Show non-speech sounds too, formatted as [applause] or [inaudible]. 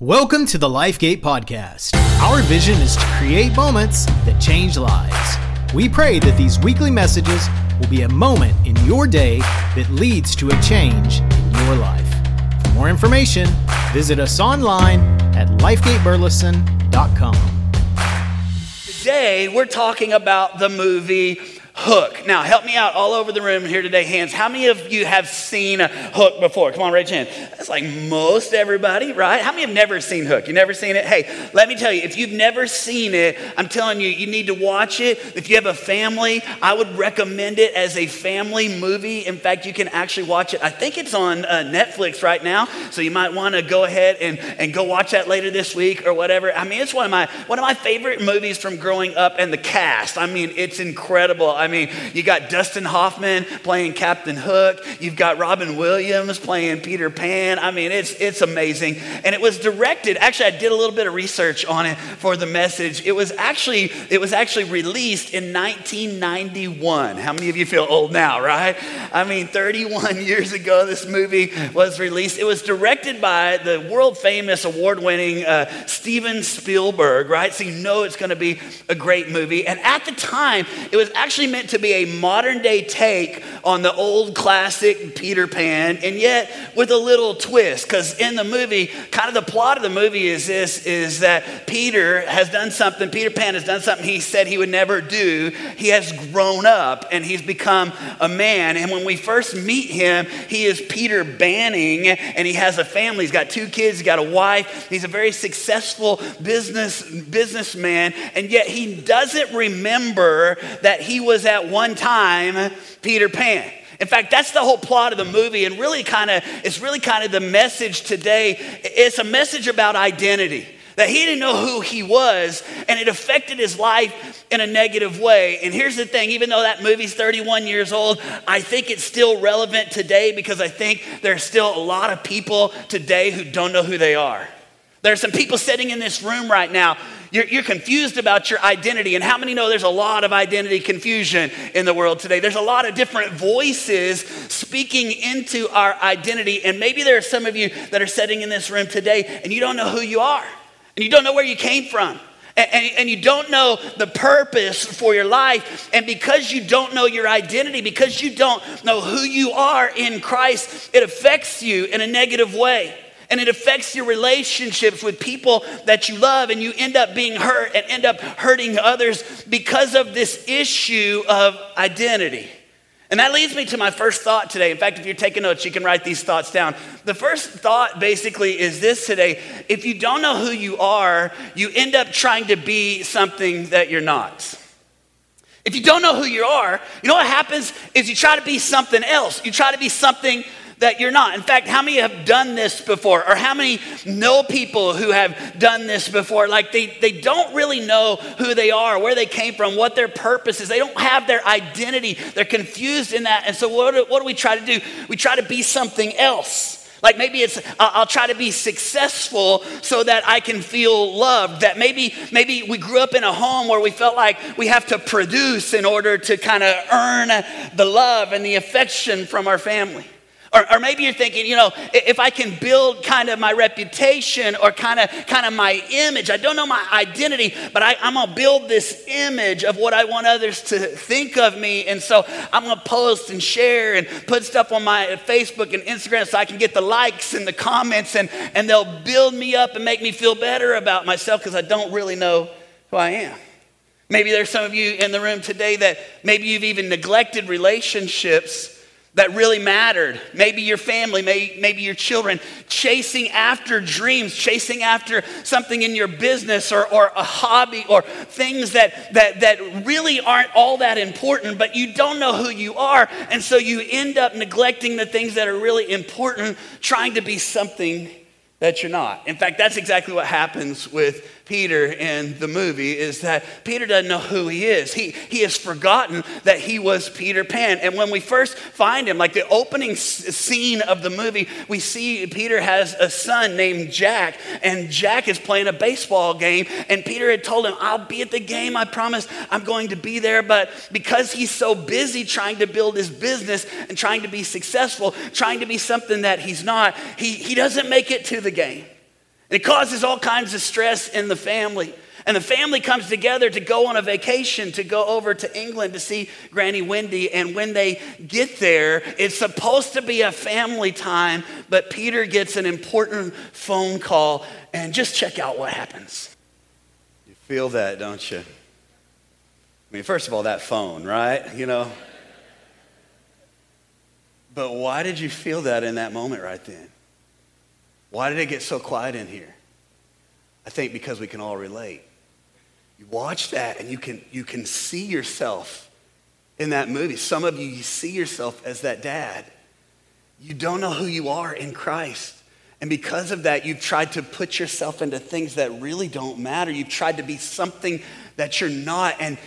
Welcome to the LifeGate Podcast. Our vision is to create moments that change lives. We pray that these weekly messages will be a moment in your day that leads to a change in your life. For more information, visit us online at lifegateburleson.com. Today, we're talking about the movie Hook. Now, help me out all over the room here today, hands. How many of you have seen a Hook before? Come on, raise your hand. That's like most everybody, right? How many have never seen Hook? You never seen it? Hey, let me tell you, if you've never seen it, I'm telling you, you need to watch it. If you have a family, I would recommend it as a family movie. In fact, you can actually watch it. I think it's on uh, Netflix right now, so you might want to go ahead and, and go watch that later this week or whatever. I mean, it's one of my one of my favorite movies from growing up, and the cast. I mean, it's incredible. I I mean, you got Dustin Hoffman playing Captain Hook. You've got Robin Williams playing Peter Pan. I mean, it's, it's amazing. And it was directed, actually, I did a little bit of research on it for the message. It was actually, it was actually released in 1991. How many of you feel old now, right? I mean, 31 [laughs] years ago, this movie was released. It was directed by the world famous award winning uh, Steven Spielberg, right? So you know it's going to be a great movie. And at the time, it was actually meant to be a modern day take on the old classic Peter Pan, and yet with a little twist. Because in the movie, kind of the plot of the movie is this: is that Peter has done something. Peter Pan has done something he said he would never do. He has grown up and he's become a man. And when we first meet him, he is Peter Banning, and he has a family. He's got two kids. He's got a wife. He's a very successful business businessman, and yet he doesn't remember that he was at one time Peter Pan. In fact, that's the whole plot of the movie, and really kind of it's really kind of the message today. It's a message about identity. That he didn't know who he was, and it affected his life in a negative way. And here's the thing even though that movie's 31 years old, I think it's still relevant today because I think there's still a lot of people today who don't know who they are. There are some people sitting in this room right now you're, you're, confused about your identity. And how many know there's a lot of identity confusion in the world today? There's a lot of different voices speaking into our identity. And maybe there are some of you that are sitting in this room today and you don't know who you are, and you don't know where you came from. And, and, and you don't know the purpose for your life. And because you don't know your identity, because you don't know who you are in Christ, it affects you in a negative way and it affects your relationships with people that you love, and you end up being hurt and end up hurting others because of this issue of identity. And that leads me to my first thought today. In fact, if you're taking notes, you can write these thoughts down. The first thought basically is this today if you don't know who you are, you end up trying to be something that you're not. If you don't know who you are, you know what happens is you try to be something else. You try to be something that you're not. In fact, how many have done this before? Or how many know people who have done this before? Like they, they don't really know who they are, where they came from, what their purpose is. They don't have their identity. They're confused in that. And so, what do, what do we try to do? We try to be something else. Like maybe it's I'll try to be successful so that I can feel loved. That maybe maybe we grew up in a home where we felt like we have to produce in order to kind of earn the love and the affection from our family. Or, or, maybe you're thinking, you know, if I can build kind of my reputation or kind of kind of my image, I don't know my identity, but I, am gonna build this image of what I want others to think of me. And so I'm gonna post and share and put stuff on my Facebook and Instagram so I can get the likes and the comments and, and they'll build me up and make me feel better about myself because I don't really know who I am. Maybe there's some of you in the room today that maybe you've even neglected relationships that really mattered. Maybe your family, maybe, maybe your children, chasing after dreams, chasing after something in your business or, or a hobby or things that, that, that really aren't all that important, but you don't know who you are. And so you end up neglecting the things that are really important, trying to be something that you're not. In fact, that's exactly what happens with Peter in the movie is that Peter doesn't know who he is. He, he has forgotten that he was Peter Pan. And when we first find him, like the opening scene of the movie, we see Peter has a son named Jack, and Jack is playing a baseball game. And Peter had told him, I'll be at the game, I promise I'm going to be there. But because he's so busy trying to build his business and trying to be successful, trying to be something that he's not, he, he doesn't make it to the game. It causes all kinds of stress in the family. And the family comes together to go on a vacation, to go over to England to see Granny Wendy. And when they get there, it's supposed to be a family time, but Peter gets an important phone call. And just check out what happens. You feel that, don't you? I mean, first of all, that phone, right? You know? But why did you feel that in that moment right then? Why did it get so quiet in here? I think because we can all relate. You watch that and you can, you can see yourself in that movie. Some of you, you see yourself as that dad. You don't know who you are in Christ. And because of that, you've tried to put yourself into things that really don't matter. You've tried to be something that you're not. And